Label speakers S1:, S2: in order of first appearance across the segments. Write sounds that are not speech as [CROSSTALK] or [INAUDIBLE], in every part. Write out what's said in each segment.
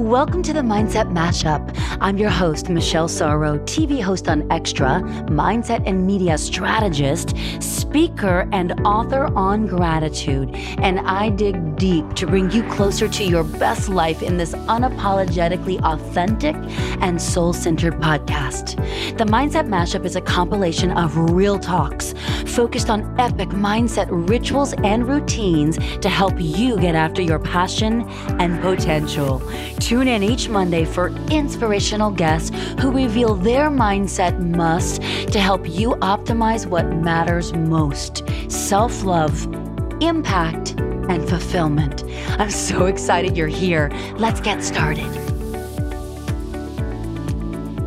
S1: Welcome to the Mindset Mashup. I'm your host, Michelle Sorro, TV host on Extra, mindset and media strategist, speaker, and author on gratitude. And I dig deep to bring you closer to your best life in this unapologetically authentic and soul centered podcast. The Mindset Mashup is a compilation of real talks focused on epic mindset rituals and routines to help you get after your passion and potential. Tune in each Monday for inspirational guests who reveal their mindset must to help you optimize what matters most self love, impact, and fulfillment. I'm so excited you're here. Let's get started.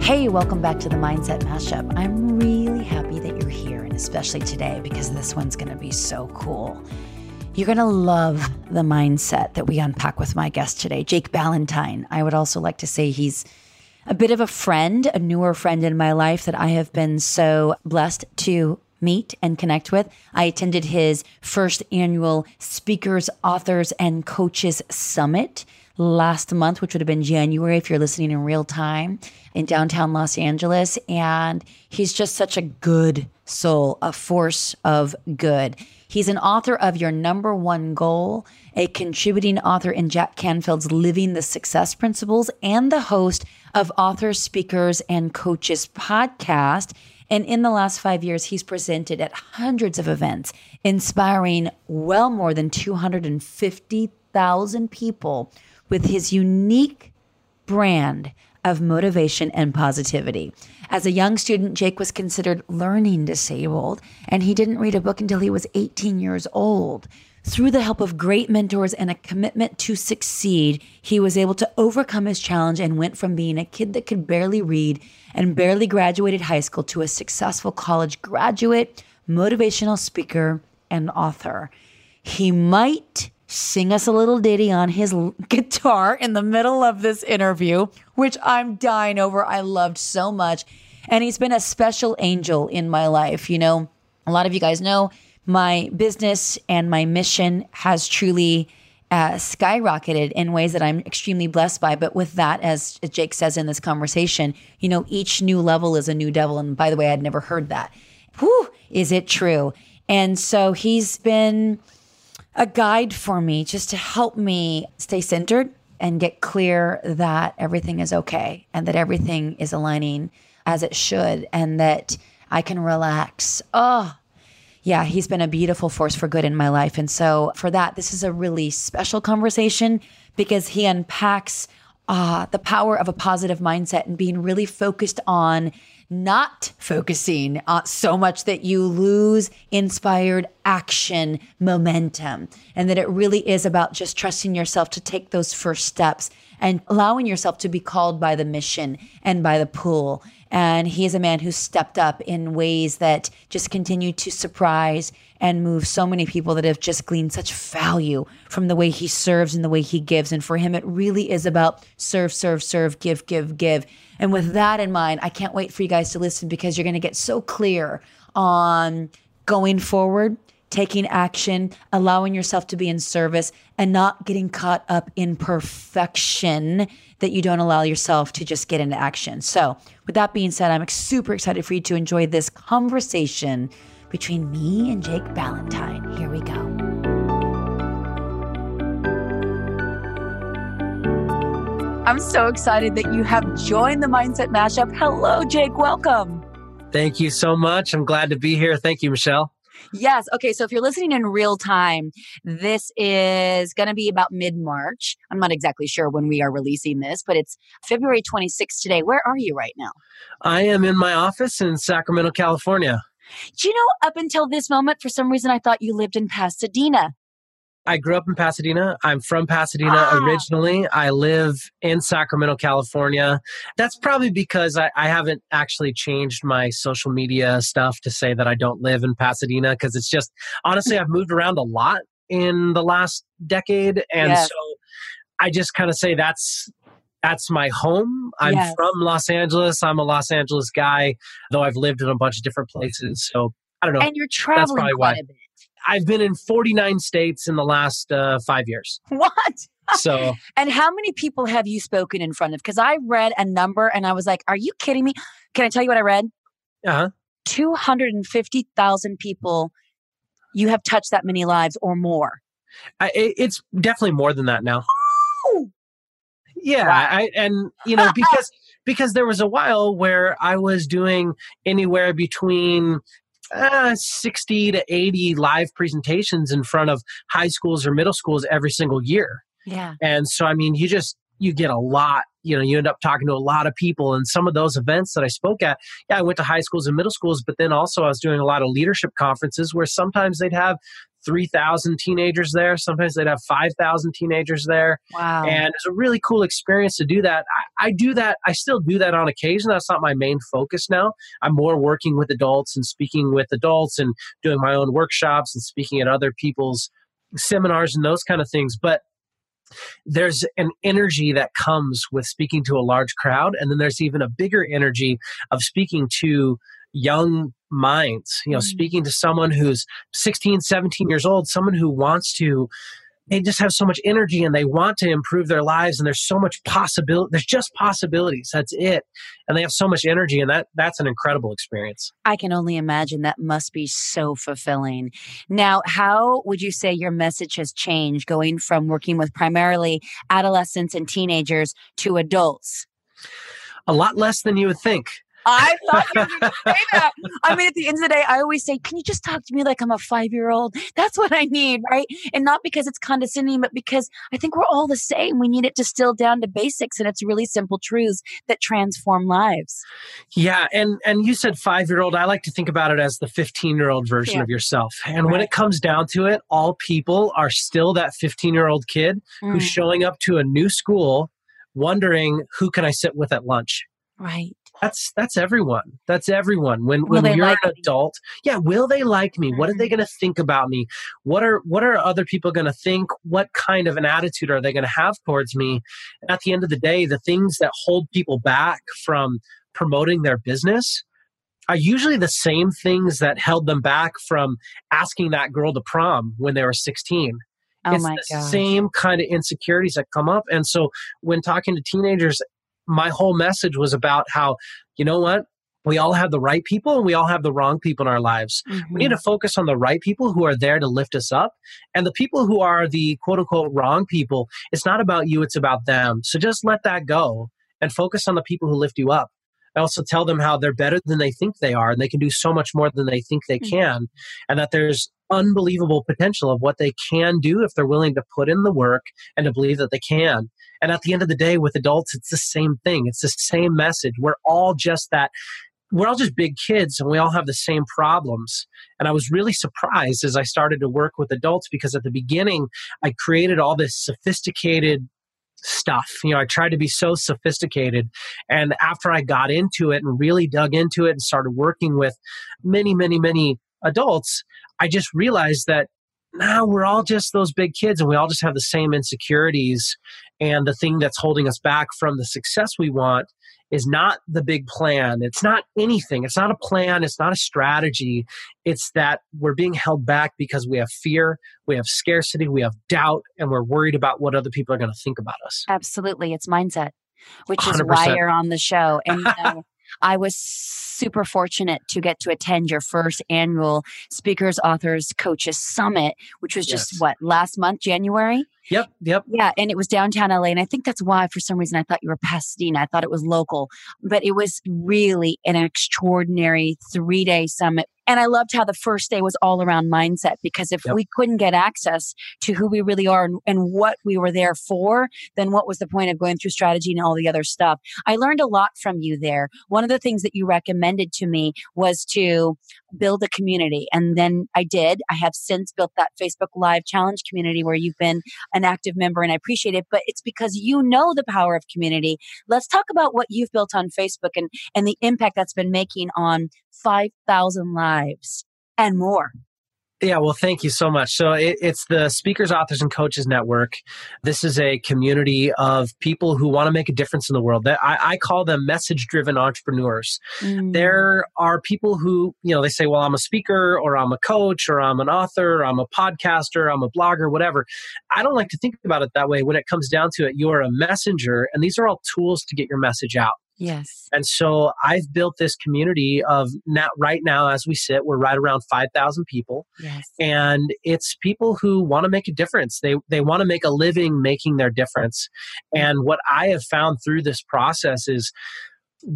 S1: Hey, welcome back to the Mindset Mashup. I'm really happy that you're here, and especially today because this one's going to be so cool. You're going to love the mindset that we unpack with my guest today, Jake Ballantyne. I would also like to say he's a bit of a friend, a newer friend in my life that I have been so blessed to meet and connect with. I attended his first annual Speakers, Authors, and Coaches Summit last month, which would have been January if you're listening in real time in downtown Los Angeles. And he's just such a good soul, a force of good. He's an author of Your Number One Goal, a contributing author in Jack Canfield's Living the Success Principles, and the host of Authors, Speakers, and Coaches podcast. And in the last five years, he's presented at hundreds of events, inspiring well more than 250,000 people with his unique brand of motivation and positivity. As a young student, Jake was considered learning disabled, and he didn't read a book until he was 18 years old. Through the help of great mentors and a commitment to succeed, he was able to overcome his challenge and went from being a kid that could barely read and barely graduated high school to a successful college graduate, motivational speaker, and author. He might sing us a little ditty on his [LAUGHS] guitar in the middle of this interview, which I'm dying over. I loved so much. And he's been a special angel in my life. You know, a lot of you guys know my business and my mission has truly uh, skyrocketed in ways that I'm extremely blessed by. But with that, as Jake says in this conversation, you know, each new level is a new devil. And by the way, I'd never heard that. Whew, is it true? And so he's been a guide for me just to help me stay centered and get clear that everything is okay and that everything is aligning as it should and that I can relax. Oh, yeah, he's been a beautiful force for good in my life. And so, for that, this is a really special conversation because he unpacks uh, the power of a positive mindset and being really focused on not focusing uh, so much that you lose inspired action momentum and that it really is about just trusting yourself to take those first steps and allowing yourself to be called by the mission and by the pull and he is a man who stepped up in ways that just continue to surprise and move so many people that have just gleaned such value from the way he serves and the way he gives. And for him, it really is about serve, serve, serve, give, give, give. And with that in mind, I can't wait for you guys to listen because you're going to get so clear on going forward taking action, allowing yourself to be in service, and not getting caught up in perfection that you don't allow yourself to just get into action. So, with that being said, I'm super excited for you to enjoy this conversation between me and Jake Ballantyne. Here we go. I'm so excited that you have joined the Mindset Mashup. Hello, Jake. Welcome.
S2: Thank you so much. I'm glad to be here. Thank you, Michelle.
S1: Yes. Okay. So if you're listening in real time, this is going to be about mid March. I'm not exactly sure when we are releasing this, but it's February 26th today. Where are you right now?
S2: I am in my office in Sacramento, California.
S1: Do you know, up until this moment, for some reason, I thought you lived in Pasadena.
S2: I grew up in Pasadena. I'm from Pasadena ah. originally. I live in Sacramento, California. That's probably because I, I, haven't actually changed my social media stuff to say that I don't live in Pasadena because it's just honestly, I've moved around a lot in the last decade. And yes. so I just kind of say that's that's my home. I'm yes. from Los Angeles. I'm a Los Angeles guy, though I've lived in a bunch of different places. So I don't know.
S1: And you're traveling quite why. a bit.
S2: I've been in 49 states in the last uh, five years. [LAUGHS]
S1: What?
S2: So, [LAUGHS]
S1: and how many people have you spoken in front of? Because I read a number and I was like, are you kidding me? Can I tell you what I read?
S2: uh-huh.
S1: 250,000 people. You have touched that many lives or more.
S2: I, it's definitely more than that now.
S1: Oh,
S2: Yeah,
S1: Wow.
S2: I, and you know [LAUGHS] because because there was a while where I was doing anywhere between uh, 60 to 80 live presentations in front of high schools or middle schools every single year.
S1: yeah.
S2: And so I mean, you just you get a lot, you know, you end up talking to a lot of people and some of those events that I spoke at, yeah, I went to high schools and middle schools, but then also I was doing a lot of leadership conferences where sometimes they'd have 3,000 teenagers there, sometimes they'd have 5,000 teenagers there
S1: Wow.
S2: and it's a really cool experience to do that. I, I do that. I still do that on occasion. That's not my main focus now. I'm more working with adults and speaking with adults and doing my own workshops and speaking at other people's seminars and those kind of things. But there's an energy that comes with speaking to a large crowd, and then there's even a bigger energy of speaking to young minds you know
S1: Mm.
S2: speaking to someone who's 16 17 years old someone who wants to they just have so much energy and they want to improve their lives and there's so much possibility there's just possibilities that's it and they have so much energy and that that's an incredible experience
S1: I can only imagine that must be so fulfilling. Now, how would you say your message has changed going from working with primarily adolescents and teenagers to adults?
S2: a lot less than you would think
S1: I thought you were going to say that. I mean, at the end of the day, I always say, Can you just talk to me like I'm a five year old? That's what I need, right? And not because it's condescending, but because I think we're all the same. We need it distilled down to basics, and it's really simple truths that transform lives.
S2: Yeah, and and you said five year old. I like to think about it as the fifteen year old version
S1: Yeah.
S2: of yourself. And when it comes down to it, all people are still that fifteen year old kid who's
S1: Mm,
S2: showing up to a new school, wondering who can I sit with at lunch.
S1: right.
S2: That's that's everyone. That's everyone. When when you're
S1: like
S2: an
S1: me?
S2: adult, yeah, will they like me? What are they
S1: Mhm.
S2: going to think about me? What are what are other people going to think? What kind of an attitude are they going to have towards me? And at the end of the day, the things that hold people back from promoting their business are usually the same things that held them back from asking that girl to prom when they were 16
S1: Oh
S2: it's
S1: my
S2: the
S1: God.
S2: same kind of insecurities that come up. And so when talking to teenagers, my whole message was about how, you know what? We all have the right people and we all have the wrong people in our lives. We need to focus on the right people who are there to lift us up. And the people who are the quote unquote wrong people, it's not about you, it's about them. So just let that go and focus on the people who lift you up. I also tell them how they're better than they think they are and they can do so much more than they think they
S1: Mhm.
S2: can. And that there's unbelievable potential of what they can do if they're willing to put in the work and to believe that they can. And at the end of the day, with adults, it's the same thing. It's the same message. We're all just that we're all just big kids and we all have the same problems. And I was really surprised as I started to work with adults because at the beginning, I created all this sophisticated stuff. You know, I tried to be so sophisticated. And after I got into it and really dug into it and started working with many, many, many adults, I just realized that now we're all just those big kids and we all just have the same insecurities. And the thing that's holding us back from the success we want is not the big plan. It's not anything. It's not a plan. It's not a strategy. It's that we're being held back because we have fear, we have scarcity, we have doubt, and we're worried about what other people are going to think about us.
S1: Absolutely. It's mindset, which is why
S2: 100%.
S1: you're on the show. And you know, [LAUGHS] I was super fortunate to get to attend your first annual Speakers, Authors, Coaches Summit, which was just
S2: Yes.
S1: what, last month, January?
S2: Yep, yep.
S1: Yeah. And it was downtown LA. And I think that's why, for some reason, I thought you were Pasadena. I thought it was local, but it was really an extraordinary three day summit. And I loved how the first day was all around mindset because if
S2: Yep.
S1: we couldn't get access to who we really are and, and what we were there for, then what was the point of going through strategy and all the other stuff? I learned a lot from you there. One of the things that you recommended to me was to build a community. And then I did. I have since built that Facebook Live Challenge community where you've been an active member and I appreciate it, but it's because you know the power of community. Let's talk about what you've built on Facebook and, and the impact that's been making on 5,000 lives and more.
S2: Yeah, well, thank you so much. So it, it's the Speakers, Authors, and Coaches Network. This is a community of people who want to make a difference in the world. That I, I call them message-driven entrepreneurs. Mm. There are people who, you know, they say, "Well, I'm a speaker, or I'm a coach, or I'm an author, or I'm a podcaster, I'm a blogger, whatever." I don't like to think about it that way. When it comes down to it, you're a messenger, and these are all tools to get your message out.
S1: Yes.
S2: And so I've built this community of now, right now, as we sit, we're right around 5,000 people.
S1: Yes.
S2: And it's people who want to make a difference. They, they want to make a living making their difference. Mm. And what I have found through this process is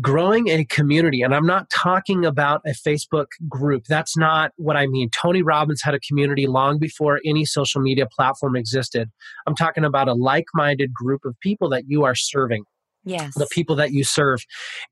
S2: growing a community. And I'm not talking about a Facebook group. That's not what I mean. Tony Robbins had a community long before any social media platform existed. I'm talking about a like minded group of people that you are serving
S1: yes.
S2: the people that you serve.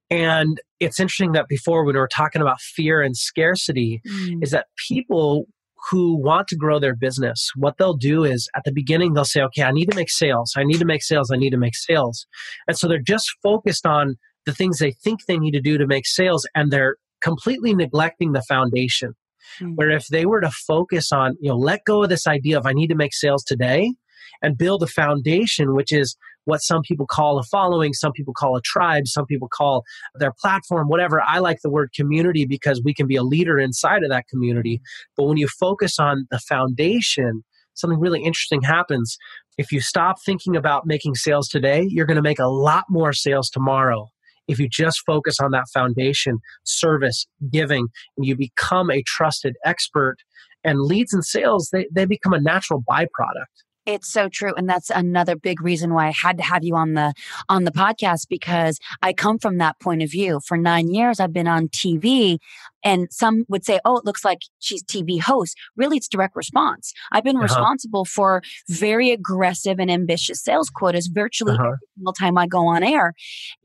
S2: And it's interesting that before when we were talking about fear and scarcity, mm. is that people who want to grow their business, what they'll do is at the beginning, they'll say, okay, I need to make sales. I need to make sales. I need to make sales. And so they're just focused on the things they think they need to do to make sales and they're completely neglecting the foundation. Mm. Where if they were to focus on, you know, let go of this idea of I need to make sales today and build a foundation, which is what some people call a following, some people call a tribe, some people call their platform, whatever. I like the word community because we can be a leader inside of that community. But when you focus on the foundation, something really interesting happens. If you stop thinking about making sales today, you're going to make a lot more sales tomorrow. If you just focus on that foundation, service, giving, and you become a trusted expert, and leads and sales, they, they become a natural byproduct.
S1: It's so true. And that's another big reason why I had to have you on the on the podcast because I come from that point of view. For 9 years I've been on TV and some would say, oh, it looks like she's TV host. Really, it's direct response. I've been uh-huh. responsible for very aggressive and ambitious sales quotas virtually uh-huh. every single time I go on air.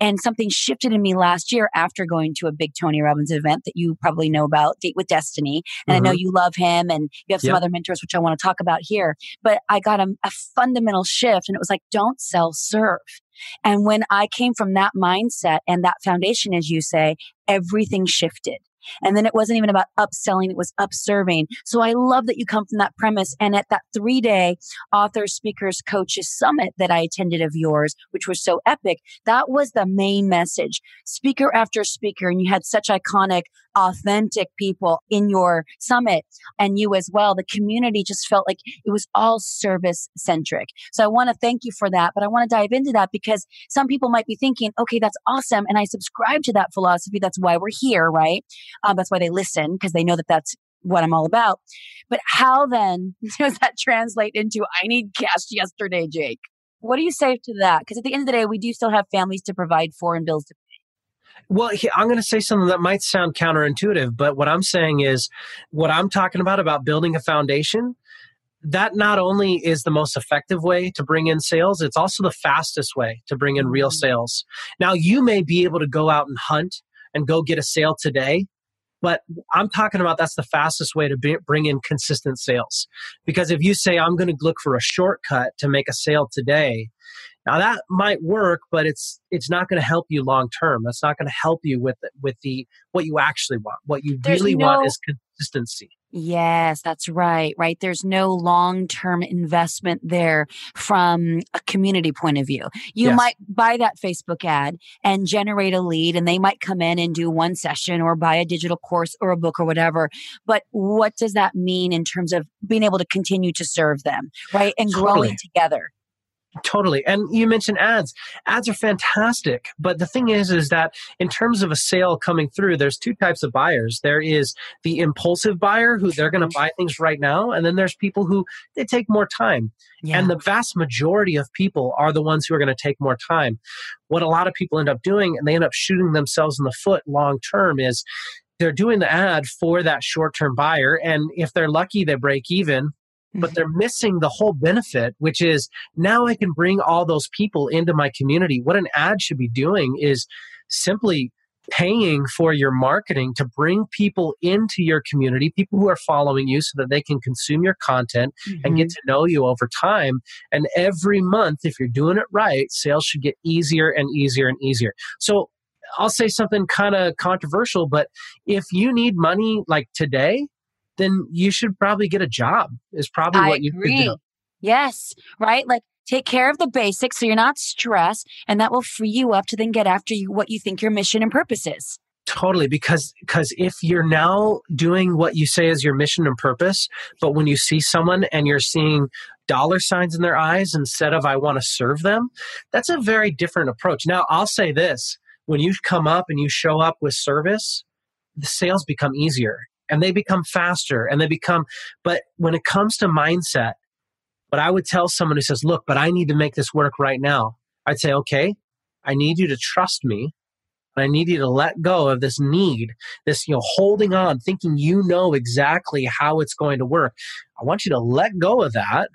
S1: And something shifted in me last year after going to a big Tony Robbins event that you probably know about, Date with Destiny. And mm-hmm. I know mm-hmm. you love him and you have some yep. other mentors, which I want to talk about here. But I got a, a fundamental shift and it was like, don't sell, serve. And when I came from that mindset and that foundation, as you say, everything shifted. And then it wasn't even about upselling, it was upserving. So I love that you come from that premise. And at that three day authors, speakers, coaches summit that I attended of yours, which was so epic, that was the main message. Speaker after speaker, and you had such iconic, authentic people in your summit and you as well. The community just felt like it was all service centric. So I want to thank you for that, but I want to dive into that because some people might be thinking, okay, that's awesome. And I subscribe to that philosophy. That's why we're here, right? Um, that's why they listen because they know that that's what I'm all about. But how then [LAUGHS] does that translate into I need cash yesterday, Jake? What do you say to that? Because at the end of the day, we do still have families to provide for and bills to.
S2: Well, I'm going to say something that might sound counterintuitive, but what I'm saying is what I'm talking about about building a foundation that not only is the most effective way to bring in sales, it's also the fastest way to bring in real mm. sales. Now, you may be able to go out and hunt and go get a sale today, but I'm talking about that's the fastest way to be, bring in consistent sales. Because if you say, I'm going to look for a shortcut to make a sale today, now that might work, but it's it's not going to help you long term. That's not going to help you with with the what you actually want. What you There's really no, want is consistency.
S1: Yes, that's right. Right. There's no long term investment there from a community point of view. You yes. might buy that Facebook ad and generate a lead, and they might come in and do one session or buy a digital course or a book or whatever. But what does that mean in terms of being able to continue to serve them, right? And totally. growing together.
S2: Totally. And you mentioned ads. Ads are fantastic. But the thing is, is that in terms of a sale coming through, there's two types of buyers. There is the impulsive buyer who they're going to mm-hmm. buy things right now. And then there's people who they take more time. Yeah. And the vast majority of people are the ones who are going to take more time. What a lot of people end up doing, and they end up shooting themselves in the foot long term, is they're doing the ad for that short term buyer. And if they're lucky, they break even but mm-hmm. they're missing the whole benefit, which is now I can bring all those people into my community. What an ad should be doing is simply paying for your marketing to bring people into your community, people who are following you so that they can consume your content mm-hmm. and get mm-hmm. to know you over time. And every month, if you're doing it right, sales should get easier and easier and easier. So I'll say something kind of controversial, but if you need money like today, then you should probably get a job. Is probably
S1: I
S2: what you
S1: agree.
S2: do.
S1: Yes, right? Like take care of the basics so you're not stressed and that will free you up to then get after you what you think your mission and purpose is.
S2: Totally, because because if you're now doing what you say is your mission and purpose, but when you see someone and you're seeing dollar signs in their eyes instead of I want to serve them, that's a very different approach. Now, I'll say this: when you come up and you show up with service, the sales become easier and they become faster and they become. But when it comes to mindset, what I would tell someone who says, "Look, but I need to make this work right now," I'd say, "Okay, I need you to trust me." and I need you to let go of this need, this, you know, holding on, thinking you know exactly how it's going to work. I want you to let go of that.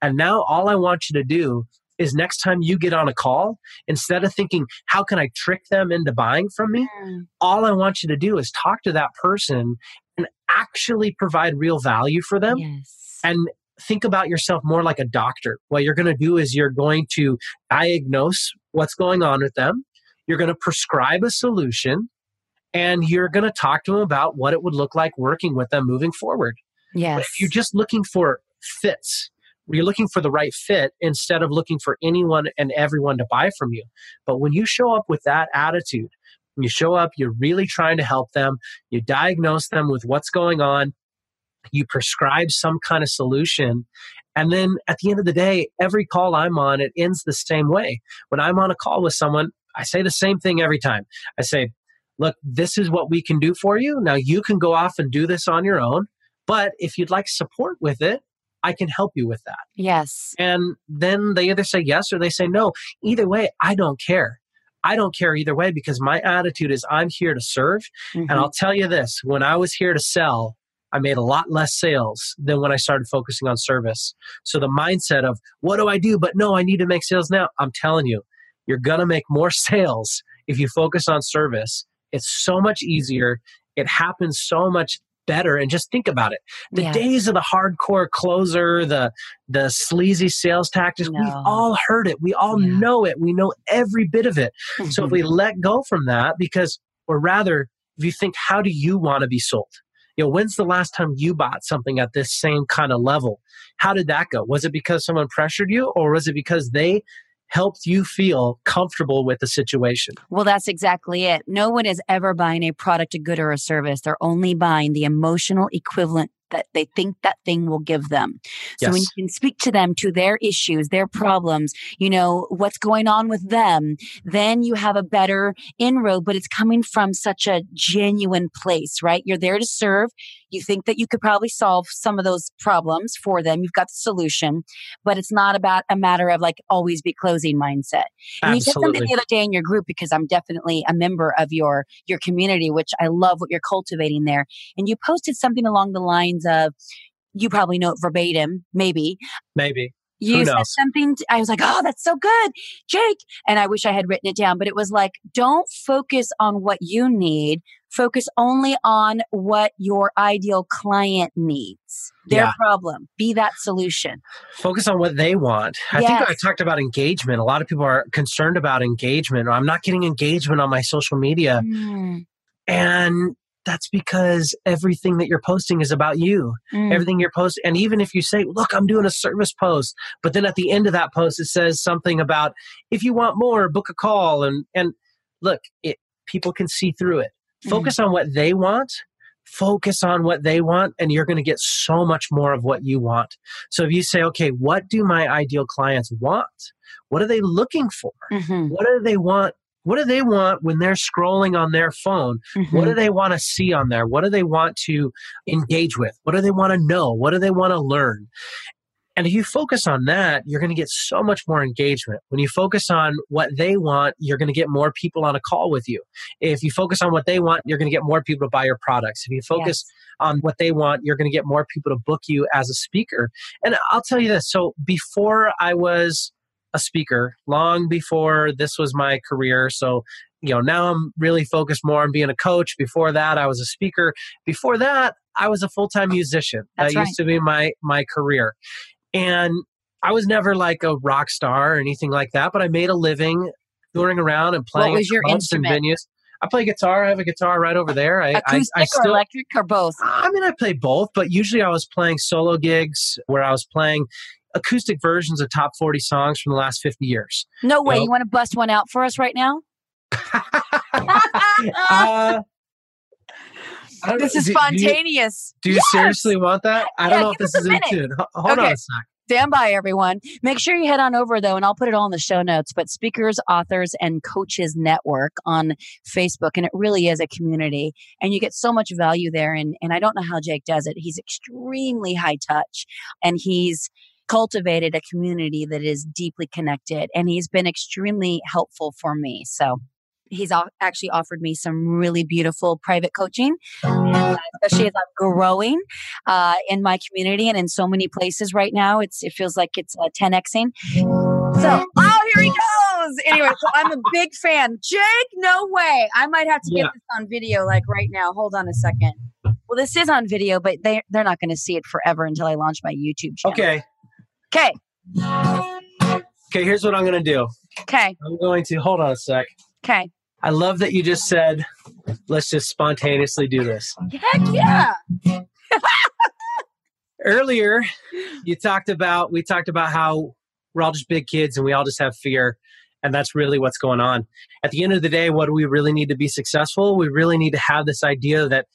S2: And now all I want you to do is next time you get on a call, instead of thinking, how can I trick them into buying from me?
S1: Mm.
S2: All I want you to do is talk to that person and actually provide real value for them.
S1: Yes.
S2: And think about yourself more like a doctor. What you're going to do is you're going to diagnose what's going on with them you're going to prescribe a solution and you're going to talk to them about what it would look like working with them moving forward.
S1: yes.
S2: But if you're just looking for fits, you're looking for the right fit instead of looking for anyone and everyone to buy from you. But when you show up with that attitude, you show up, you're really trying to help them, you diagnose them with what's going on, you prescribe some kind of solution. And then at the end of the day, every call I'm on, it ends the same way. When I'm on a call with someone, I say the same thing every time. I say, look, this is what we can do for you. Now you can go off and do this on your own. But if you'd like support with it, I can help you with that.
S1: yes.
S2: And then they either say yes or they say no. Either way, I don't care. I don't care either way because my attitude is I'm here to serve.
S1: Mhm.
S2: And I'll tell you this when I was here to sell, I made a lot less sales than when I started focusing on service. So the mindset of what do I do? But no, I need to make sales now. I'm telling you, you're going to make more [LAUGHS] sales if you focus on service. It's so much easier. It happens so much better. And just think about it. The
S1: Yeah.
S2: days of the hardcore closer, the the sleazy sales tactics, we've all heard it. We all
S1: Yeah.
S2: know it. We know every bit of it. So if we [LAUGHS] let go from that, because, or rather, if you think, how do you want to be sold? You know, when's the last time you bought something at this same kind of level? How did that go? Was it because someone pressured you, or was it because they helped you feel comfortable with the situation?
S1: Well, that's exactly it. No one is ever buying a product, a good, or a service. They're only buying the emotional equivalent that they think that thing will give them. So when you can speak to them, to their issues, their problems, you know, what's going on with them, then you have a better inroad, but it's coming from such a genuine place, right? You're there to serve. You think that you could probably solve some of those problems for them. You've got the solution, but it's not about a matter of like always be closing mindset. And you said something the other day in your group because I'm definitely a member of your your community, which I love what you're cultivating there. And you posted something along the lines of, you probably know it verbatim, maybe.
S2: Maybe.
S1: You said something. t- I was like, oh, that's so good, Jake. And I wish I had written it down, but it was like, don't focus on what you need. Focus only on what your ideal client needs, their
S2: Yeah.
S1: problem. Be that solution.
S2: Focus on what they want. I think I talked about engagement. A lot of people are concerned about engagement. I'm not getting engagement on my social media.
S1: Mm,
S2: And that's because everything that you're posting is about you.
S1: mm.
S2: everything you're posting. And even if you say, look, I'm doing a service post, but then at the end of that post, it says something about if you want more, book a call. And, and look, it, people can see through it. Focus on what they want. Focus on what they want, and you're going to get so much more of what you want. So if you say, okay, what do my ideal clients want? What are they looking for?
S1: Mhm,
S2: What do they want? What do they want when they're scrolling on their phone? What
S1: mhm.
S2: do they want to see on there? What do they want to engage with? What do they want to know? What do they want to learn? And if you focus on that, you're going to get so much more engagement. When you focus on what they want, you're going to get more people on a call with you. If you focus on what they want, you're going to get more people to buy your products. If you focus on what they want, you're going to get more people to book you as a speaker. And I'll tell you this so before I was a speaker, long before this was my career, so you know now i'm really focused more on being a coach before that i was a speaker before that i was a full-time musician
S1: That's
S2: that
S1: right.
S2: used to be my my career and i was never like a rock star or anything like that but i made a living touring around and playing
S1: What
S2: was
S1: your instrument?
S2: venues I play guitar. I have a guitar right over there. I,
S1: Acoustic
S2: I, I
S1: or electric or both?
S2: I mean, I play both, but usually I was playing solo gigs where I was playing acoustic versions of top 40 songs from the last 50 years.
S1: No way. You, know? you want to bust one out for us right now? [LAUGHS] [LAUGHS] uh, this is spontaneous.
S2: Do you, do you yes. seriously want that? I don't know if this is in tune. Hold okay. on a sec.
S1: Stand by, everyone. Make sure you head on over, though, and I'll put it all in the show notes. But Speakers, Authors, and Coaches Network on Facebook. And it really is a community. And you get so much value there. And, and I don't know how Jake does it. He's extremely high touch and he's cultivated a community that is deeply connected. And he's been extremely helpful for me. So he's actually offered me some really beautiful private coaching, uh, especially as I'm growing uh, in my community and in so many places right now. It's it feels like it's uh, 10xing. So, oh, here he goes. Anyway, so I'm a big fan. Jake, no way. I might have to get yeah. this on video like right now. Hold on a second. Well, this is on video, but they they're not going to see it forever until I launch my YouTube channel.
S2: Okay.
S1: Okay.
S2: Okay, here's what I'm going to do.
S1: Okay.
S2: I'm going to hold on a sec.
S1: Okay.
S2: I love that you just said, let's just spontaneously do this.
S1: Heck yeah. [LAUGHS]
S2: Earlier, you talked about, we talked about how we're all just big kids and we all just have fear. And that's really what's going on. At the end of the day, what do we really need to be successful? We really need to have this idea that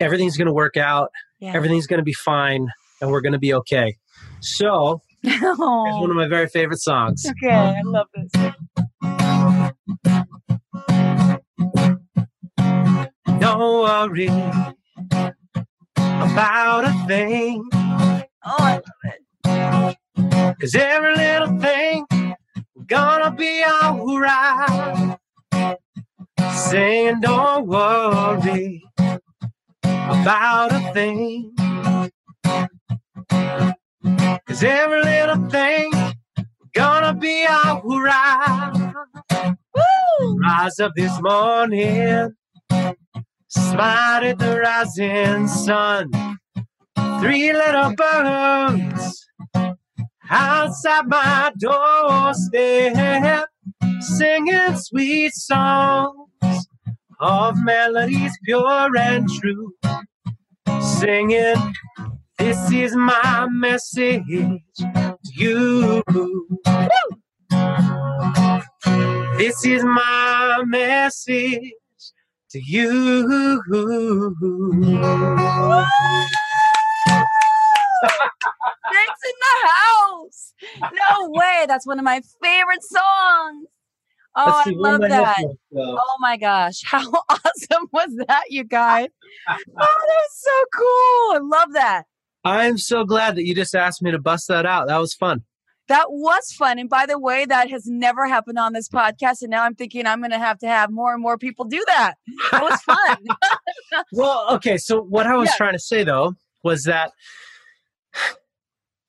S2: everything's going to work out, yeah. everything's going to be fine, and we're going to be okay. So, it's one of my very favorite songs. [LAUGHS]
S1: Okay, I love this.
S2: Don't worry about a thing.
S1: Oh, I love
S2: it. Cause every little thing gonna be alright. Saying don't worry about a thing. Cause every little thing gonna be alright. Rise up this morning smile at the rising sun. Three little birds outside my doorstep, singing sweet songs of melodies pure and true. Singing, this is my message to you. This is my message to you. [LAUGHS]
S1: It's in the house. No way. That's one of my favorite songs. Oh, I love that. Oh my gosh. [LAUGHS] How awesome was that, you guys? [LAUGHS] oh, that was so cool. I love that.
S2: I'm so glad that you just asked me to bust that out. That was fun.
S1: That was fun. And by the way, that has never happened on this podcast. And now I'm thinking I'm going to have to have more and more people do that. That was fun. [LAUGHS] [LAUGHS]
S2: well, okay. So, what I was yeah. trying to say though was that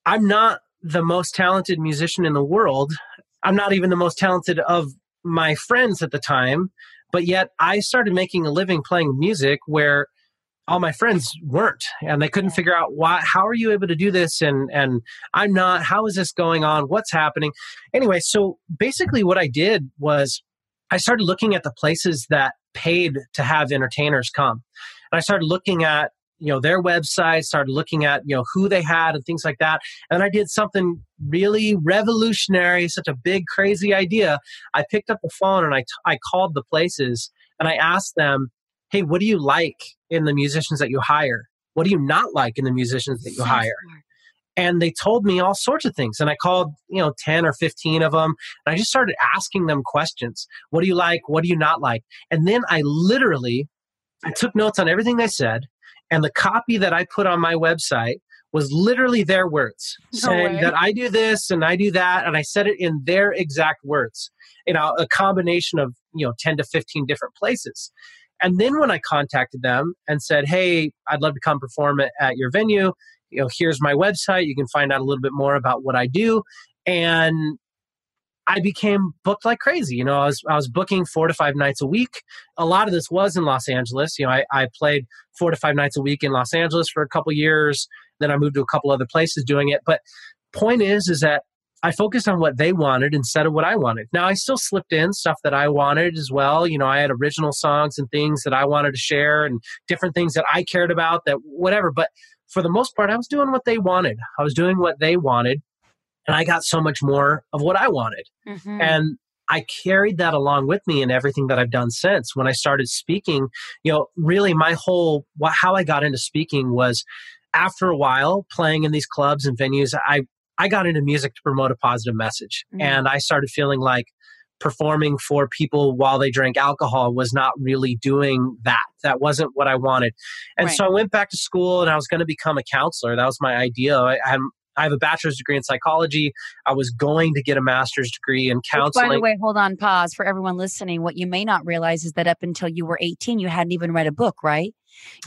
S2: I'm not the most talented musician in the world. I'm not even the most talented of my friends at the time. But yet, I started making a living playing music where all my friends weren't and they couldn't figure out why how are you able to do this and and i'm not how is this going on what's happening? Anyway so basically what i did was i started looking at the places that paid to have entertainers come. And i started looking at you know their website started looking at you know who they had and things like that. And i did something really revolutionary such a big crazy idea. I picked up the phone and I, t- I called the places and i asked them hey, what do you like in the musicians that you hire? What do you not like in the musicians that you hire? And they told me all sorts of things. And I called, you know, 10 or 15 of them. And I just started asking them questions. What do you like? What do you not like? And then I literally I took notes on everything they said. And the copy that I put on my website was literally their words no saying way. that I do this and I do that. And I said it in their exact words, you know, a combination of, you know, 10 to 15 different places. And then when I contacted them and said, "Hey, I'd love to come perform at your venue. You know, here's my website. You can find out a little bit more about what I do." And I became booked like crazy. You know, I was I was booking four to five nights a week. A lot of this was in Los Angeles. You know, I, I played four to five nights a week in Los Angeles for a couple years. Then I moved to a couple other places doing it. But point is, is that I focused on what they wanted instead of what I wanted. Now, I still slipped in stuff that I wanted as well. You know, I had original songs and things that I wanted to share and different things that I cared about that whatever. But for the most part, I was doing what they wanted. I was doing what they wanted. And I got so much more of what I wanted. Mm-hmm. And I carried that along with me in everything that I've done since. When I started speaking, you know, really my whole, how I got into speaking was after a while playing in these clubs and venues, I I got into music to promote a positive message. Mm-hmm. And I started feeling like performing for people while they drank alcohol was not really doing that. That wasn't what I wanted. And right. so I went back to school and I was going to become a counselor. That was my idea. I, I, I have a bachelor's degree in psychology. I was going to get a master's degree in counseling.
S1: Which, by the way, hold on, pause for everyone listening. What you may not realize is that up until you were 18, you hadn't even read a book, right?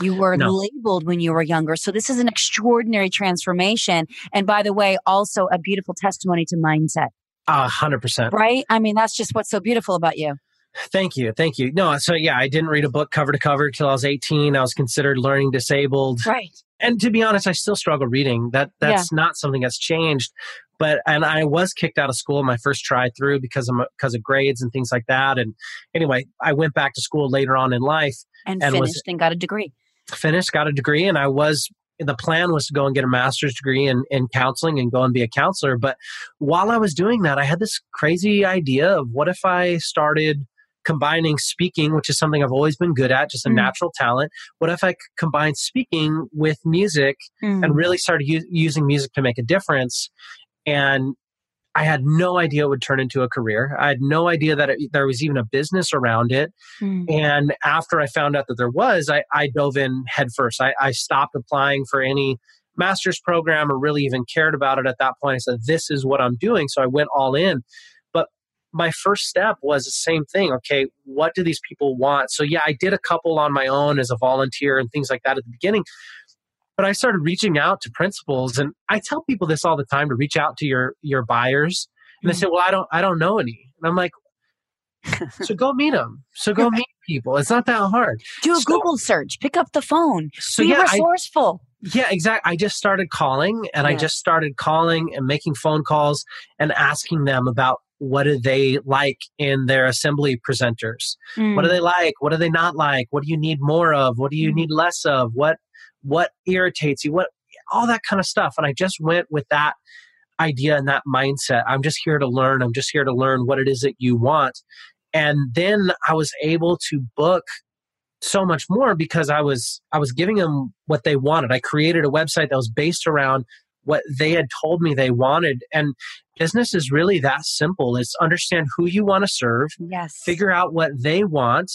S1: You were no. labeled when you were younger. So this is an extraordinary transformation. And by the way, also a beautiful testimony to mindset.
S2: A hundred percent.
S1: Right? I mean, that's just what's so beautiful about you.
S2: Thank you. Thank you. No, so yeah, I didn't read a book cover to cover till I was 18. I was considered learning disabled.
S1: Right.
S2: And to be honest, I still struggle reading. That that's yeah. not something that's changed. But and I was kicked out of school my first try through because of because of grades and things like that. And anyway, I went back to school later on in life
S1: and, and finished was, and got a degree.
S2: Finished, got a degree, and I was the plan was to go and get a master's degree in, in counseling and go and be a counselor. But while I was doing that, I had this crazy idea of what if I started combining speaking, which is something I've always been good at, just a mm. natural talent. What if I combined speaking with music mm. and really started u- using music to make a difference? And I had no idea it would turn into a career. I had no idea that it, there was even a business around it. Mm. And after I found out that there was, I, I dove in headfirst. I, I stopped applying for any master's program or really even cared about it at that point. I said, This is what I'm doing. So I went all in. But my first step was the same thing. Okay, what do these people want? So, yeah, I did a couple on my own as a volunteer and things like that at the beginning. But I started reaching out to principals, and I tell people this all the time to reach out to your your buyers. And they mm-hmm. say, "Well, I don't I don't know any." And I'm like, "So go meet them. So go meet people. It's not that hard.
S1: Do a so, Google search. Pick up the phone. So Be yeah, resourceful."
S2: I, yeah, exactly. I just started calling, and yeah. I just started calling and making phone calls and asking them about what do they like in their assembly presenters mm. what do mm. they like what do they not like what do you need more of what do you mm. need less of what what irritates you, what all that kind of stuff. And I just went with that idea and that mindset. I'm just here to learn. I'm just here to learn what it is that you want. And then I was able to book so much more because I was I was giving them what they wanted. I created a website that was based around what they had told me they wanted and business is really that simple. It's understand who you want to serve,
S1: yes.
S2: figure out what they want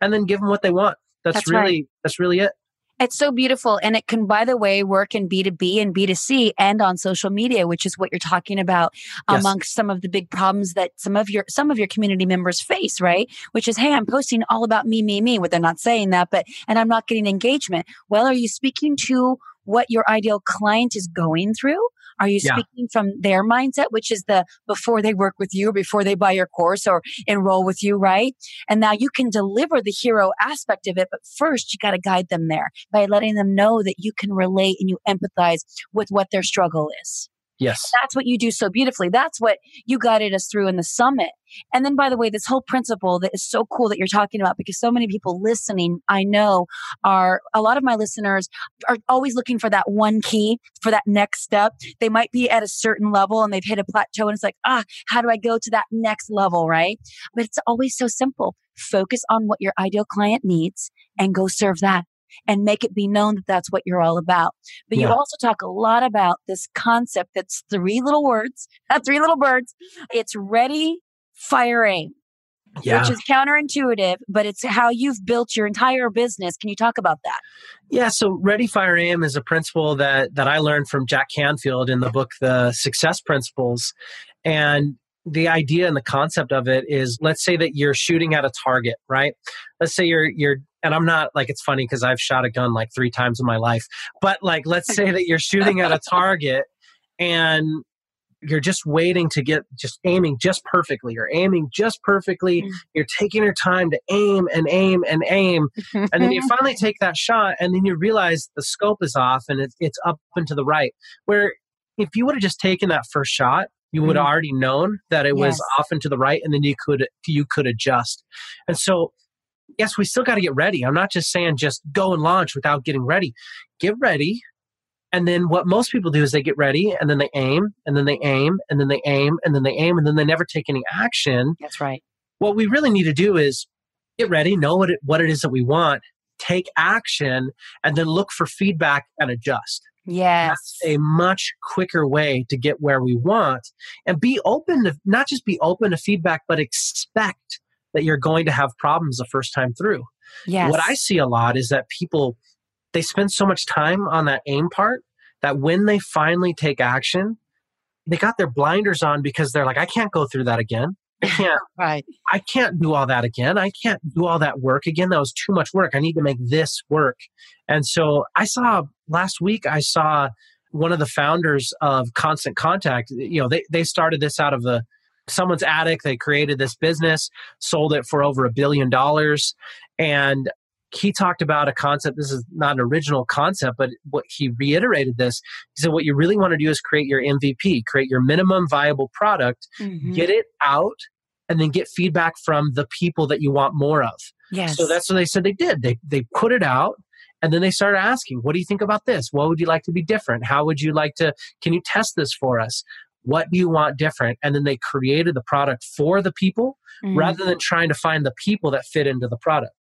S2: and then give them what they want. That's, that's really right. that's really it.
S1: It's so beautiful. And it can, by the way, work in B2B and B2C and on social media, which is what you're talking about yes. amongst some of the big problems that some of your, some of your community members face, right? Which is, Hey, I'm posting all about me, me, me, what they're not saying that, but, and I'm not getting engagement. Well, are you speaking to what your ideal client is going through? Are you yeah. speaking from their mindset, which is the before they work with you, before they buy your course or enroll with you, right? And now you can deliver the hero aspect of it, but first you got to guide them there by letting them know that you can relate and you empathize with what their struggle is.
S2: Yes.
S1: That's what you do so beautifully. That's what you guided us through in the summit. And then, by the way, this whole principle that is so cool that you're talking about because so many people listening, I know, are a lot of my listeners are always looking for that one key for that next step. They might be at a certain level and they've hit a plateau and it's like, ah, how do I go to that next level? Right. But it's always so simple. Focus on what your ideal client needs and go serve that and make it be known that that's what you're all about. But yeah. you also talk a lot about this concept that's three little words, [LAUGHS] not three little birds. It's ready, fire, aim. Yeah. Which is counterintuitive, but it's how you've built your entire business. Can you talk about that?
S2: Yeah, so Ready Fire Aim is a principle that that I learned from Jack Canfield in the book The Success Principles. And the idea and the concept of it is let's say that you're shooting at a target, right? Let's say you're you're and I'm not like it's funny because I've shot a gun like three times in my life, but like let's say that you're shooting at a target and you're just waiting to get just aiming just perfectly. You're aiming just perfectly. Mm. You're taking your time to aim and aim and aim. and then you [LAUGHS] finally take that shot and then you realize the scope is off and it's up and to the right. Where if you would have just taken that first shot You would have already known that it was off and to the right, and then you could you could adjust. And so, yes, we still got to get ready. I'm not just saying just go and launch without getting ready. Get ready, and then what most people do is they get ready, and then they aim, and then they aim, and then they aim, and then they aim, and then they never take any action.
S1: That's right.
S2: What we really need to do is get ready, know what it, what it is that we want, take action, and then look for feedback and adjust
S1: Yes.
S2: that's a much quicker way to get where we want and be open to not just be open to feedback but expect that you're going to have problems the first time through
S1: yes.
S2: what i see a lot is that people they spend so much time on that aim part that when they finally take action they got their blinders on because they're like i can't go through that again i [LAUGHS] can't
S1: Right.
S2: I can't do all that again. I can't do all that work again. That was too much work. I need to make this work. And so I saw last week, I saw one of the founders of Constant Contact. You know, they, they started this out of the someone's attic. They created this business, sold it for over a billion dollars. And he talked about a concept. This is not an original concept, but what he reiterated this. He said, What you really want to do is create your MVP, create your minimum viable product,
S1: Mhm.
S2: get it out and then get feedback from the people that you want more of.
S1: yes.
S2: So that's what they said they did. They they put it out and then they started asking, "What do you think about this? What would you like to be different? How would you like to can you test this for us? What do you want different?" And then they created the product for the people
S1: Mhm.
S2: rather than trying to find the people that fit into the product.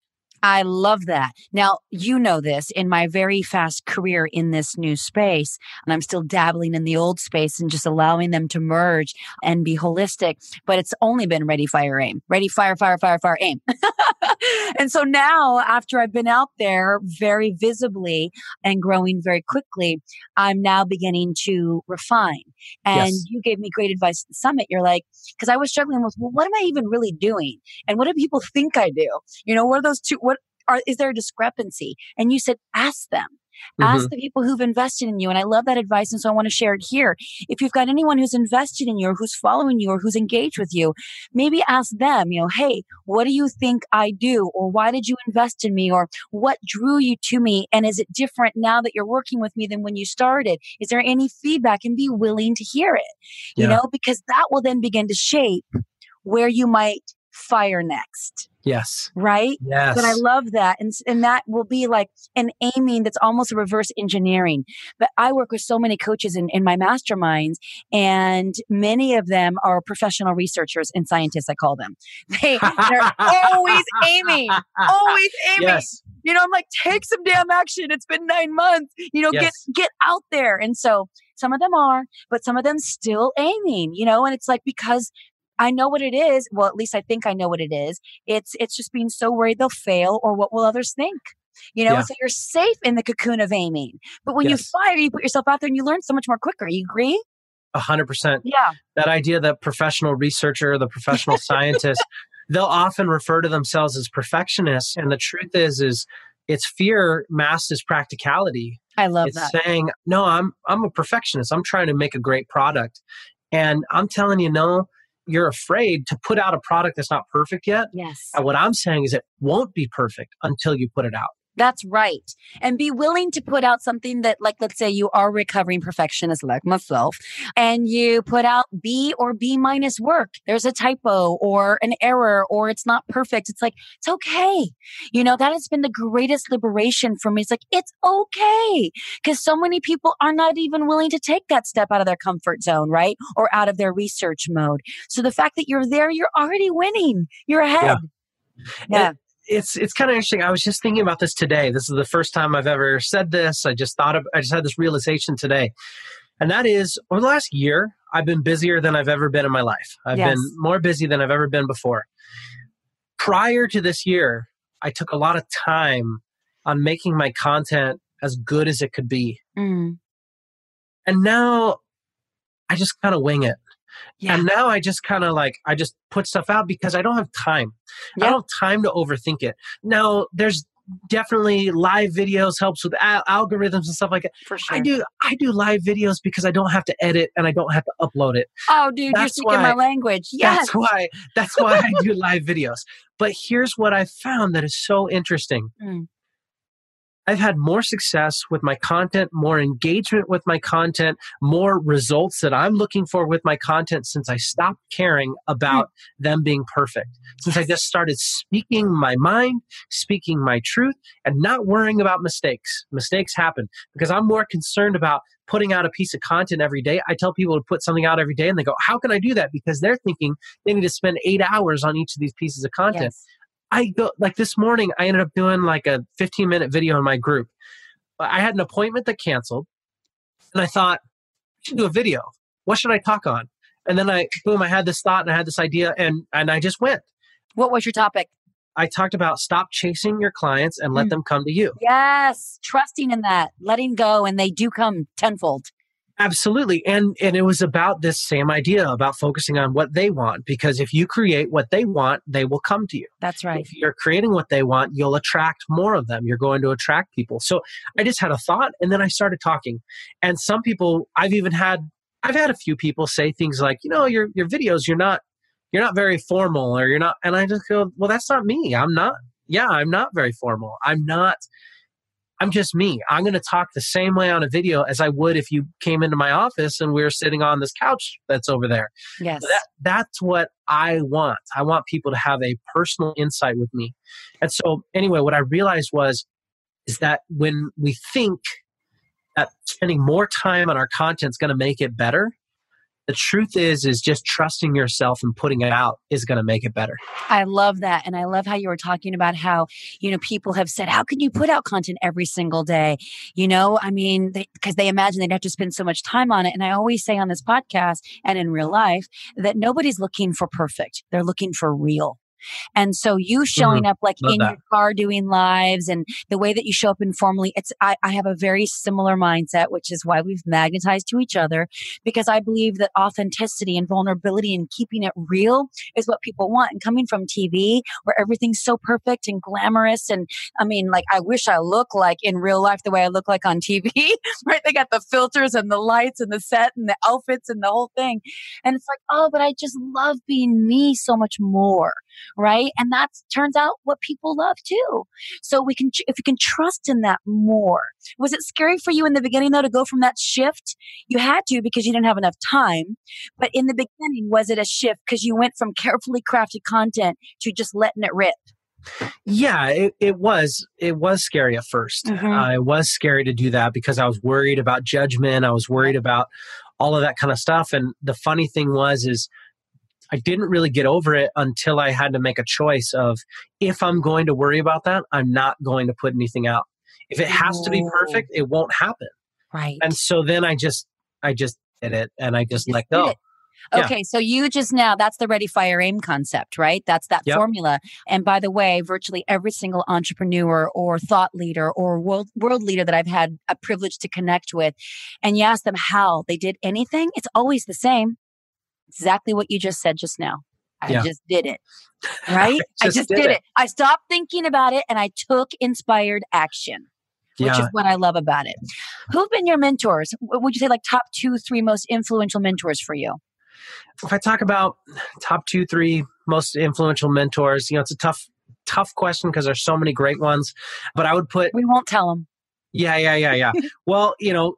S1: I love that. Now, you know this in my very fast career in this new space, and I'm still dabbling in the old space and just allowing them to merge and be holistic, but it's only been ready, fire, aim, ready, fire, fire, fire, fire, aim. [LAUGHS] and so now, after I've been out there very visibly and growing very quickly, I'm now beginning to refine. And
S2: Yes.
S1: you gave me great advice at the summit. You're like, because I was struggling with, well, what am I even really doing? And what do people [LAUGHS] think I do? You know, what are those two? Are, is there a discrepancy? And you said, ask them. Ask
S2: Mhm.
S1: the people who've invested in you. And I love that advice. And so I want to share it here. If you've got anyone who's invested in you or who's following you or who's engaged with you, maybe ask them, you know, hey, what do you think I do? Or why did you invest in me? Or what drew you to me? And is it different now that you're working with me than when you started? Is there any feedback? And be willing to hear it, you know, because that will then begin to shape where you might fire next
S2: Yes.
S1: right?
S2: Yes.
S1: But I love that. And, and that will be like an aiming that's almost reverse engineering. But I work with so many coaches in, in my masterminds, and many of them are professional researchers and scientists, I call them. [LAUGHS] They, they're always aiming, always aiming.
S2: yes.
S1: You know, I'm like, take some damn action. It's been nine months. You know,
S2: Yes.
S1: get get out there. And so some of them are, but some of them still aiming, you know, and it's like because I know what it is. Well, at least I think I know what it is. It's it's just being so worried they'll fail or what will others think. You know,
S2: Yeah.
S1: so you're safe in the cocoon of aiming. But when
S2: Yes.
S1: you fire, you put yourself out there and you learn so much more quicker. You agree?
S2: A hundred percent.
S1: Yeah.
S2: that idea that professional researcher, the professional scientist, they'll often refer to themselves as perfectionists. And the truth is, is it's fear masked as practicality.
S1: I love
S2: it's
S1: that.
S2: saying, no, I'm I'm a perfectionist. I'm trying to make a great product. And I'm telling you, no, you're afraid to put out a product that's not perfect yet.
S1: Yes.
S2: And what I'm saying is it won't be perfect until you put it out.
S1: That's right. And be willing to put out something that, like, let's say you are recovering perfectionist like myself, and you put out B or B minus work. There's a typo or an error or it's not perfect. It's like, it's okay. You know, that has been the greatest liberation for me. It's like, it's okay. Because so many people are not even willing to take that step out of their comfort zone, right? Or out of their research mode. So the fact that you're there, you're already winning. You're ahead. Yeah.
S2: It's it's kind of interesting. I was just thinking about this today. This is the first time I've ever said this. I just thought of, I just had this realization today, and that is over the last year, I've been busier than I've ever been in my life. I've
S1: Yes.
S2: been more busy than I've ever been before. Prior to this year, I took a lot of time on making my content as good as it could be,
S1: Mm.
S2: and now I just kind of wing it.
S1: Yeah.
S2: And now I just kind of like I just put stuff out because I don't have time. I don't have time to overthink it. Now there's definitely live videos helps with al- algorithms and stuff like that.
S1: For sure.
S2: I do I do live videos because I don't have to edit and I don't have to upload it.
S1: Oh, dude, you're
S2: That's
S1: speaking my language. Yes.
S2: That's why that's why I do [LAUGHS] live videos. But here's what I found that is so interesting.
S1: Mm.
S2: I've had more success with my content, more engagement with my content, more results that I'm looking for with my content since I stopped caring about mm. them being perfect. Since I just started speaking my mind, speaking my truth, and not worrying about mistakes. Mistakes happen because I'm more concerned about putting out a piece of content every day. I tell people to put something out every day and they go, How can I do that? Because they're thinking they need to spend eight hours on each of these pieces of content. Yes. I go like this morning, I ended up doing like a 15 minute video in my group. I had an appointment that canceled and I thought, I should do a video. What should I talk on? And then I, boom, I had this thought and I had this idea and, and I just went.
S1: What was your topic?
S2: I talked about stop chasing your clients and let mm. them come to you.
S1: Yes, trusting in that, letting go, and they do come tenfold.
S2: Absolutely. And and it was about this same idea about focusing on what they want because if you create what they want, they will come to you.
S1: That's right.
S2: If you're creating what they want, you'll attract more of them. You're going to attract people. So I just had a thought and then I started talking. And some people I've even had I've had a few people say things like, "You know, your your videos you're not you're not very formal or you're not and I just go, "Well, that's not me. I'm not yeah, I'm not very formal. I'm not I'm just me. I'm going to talk the same way on a video as I would if you came into my office and we were sitting on this couch that's over there.
S1: Yes.
S2: That, that's what I want. I want people to have a personal insight with me. And so, anyway, what I realized was is that when we think that spending more time on our content is going to make it better, the truth is is just trusting yourself and putting it out is going to make it better.
S1: I love that and i love how you were talking about how you know people have said how can you put out content every single day? You know i mean because they, they imagine they'd have to spend so much time on it and i always say on this podcast and in real life that nobody's looking for perfect they're looking for real and so you showing mm-hmm. up like Love in that. your car doing lives and the way that you show up informally, it's I, I have a very similar mindset, which is why we've magnetized to each other because I believe that authenticity and vulnerability and keeping it real is what people want. And coming from TV where everything's so perfect and glamorous and I mean like I wish I look like in real life the way I look like on TV, [LAUGHS] right? They got the filters and the lights and the set and the outfits and the whole thing. And it's like, oh, but I just love being me so much more right? And that turns out what people love too. So we can, if you can trust in that more. Was it scary for you in the beginning though to go from that shift? You had to because you didn't have enough time. But in the beginning, was it a shift because you went from [LAUGHS] carefully crafted content to just letting it rip?
S2: Yeah, it, it was. It was scary at 1st mm-hmm. uh, it was scary to do that because I was worried about judgment. I was worried about all of that kind of stuff. And the funny thing was, is I didn't really get over it until I had to make a choice of if I'm going to worry about that, I'm not going to put anything out. If it has to be perfect, it won't happen.
S1: Right.
S2: And so then I just I just did it and I just, just let go.
S1: Okay, yeah. so you just now, that's the ready, fire, aim concept, right? That's that yep. formula. And by the way, virtually every single entrepreneur or thought leader or world, world leader that I've had a privilege to connect with, and you ask them how they did anything, it's always the same exactly what you just said just now. I yeah. just did it. [LAUGHS] Right? I just, I just did, did it. it. I stopped thinking about it and I took inspired action, which yeah. is what I love about it. Who've been your mentors? Would you say like top two, three most influential mentors for you?
S2: If I talk about top two, three most influential mentors, you know, it's a tough, tough question because there's so many great ones. But I would put.
S1: We won't tell them.
S2: Yeah, yeah, yeah, yeah. [LAUGHS] well, you know,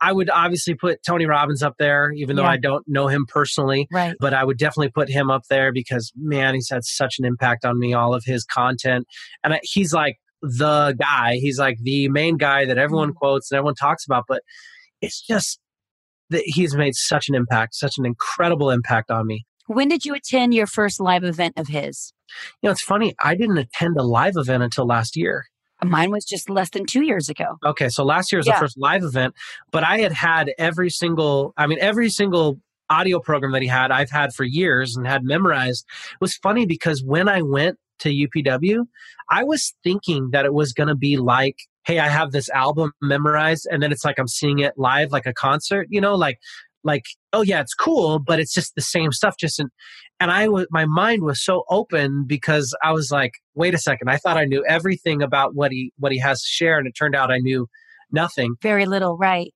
S2: I would obviously put Tony Robbins up there, even though yeah. I don't know him personally.
S1: Right.
S2: But I would definitely put him up there because, man, he's had such an impact on me, all of his content. And I, he's like the guy, he's like the main guy that everyone mm-hmm. quotes and everyone talks about. But it's just that he's made such an impact, such an incredible impact on me.
S1: When did you attend your first live event of his?
S2: You know, it's funny. I didn't attend a live event until last year.
S1: Mine was just less than two years ago.
S2: Okay, so last year was yeah. the first live event, but I had had every single, I mean, every single audio program that he had, I've had for years and had memorized. It was funny because when I went to UPW, I was thinking that it was going to be like, hey, I have this album memorized, and then it's like I'm seeing it live, like a concert, you know, like like oh yeah it's cool but it's just the same stuff just in, and i was my mind was so open because i was like wait a second i thought i knew everything about what he what he has to share and it turned out i knew nothing.
S1: Very little right.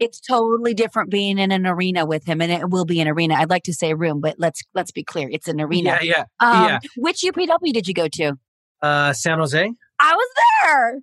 S1: It's totally different being in an arena with him and it will be an arena. I'd like to say room but let's let's be clear it's an arena.
S2: Yeah yeah um, yeah.
S1: which upw did you go to?
S2: Uh san jose?
S1: I was there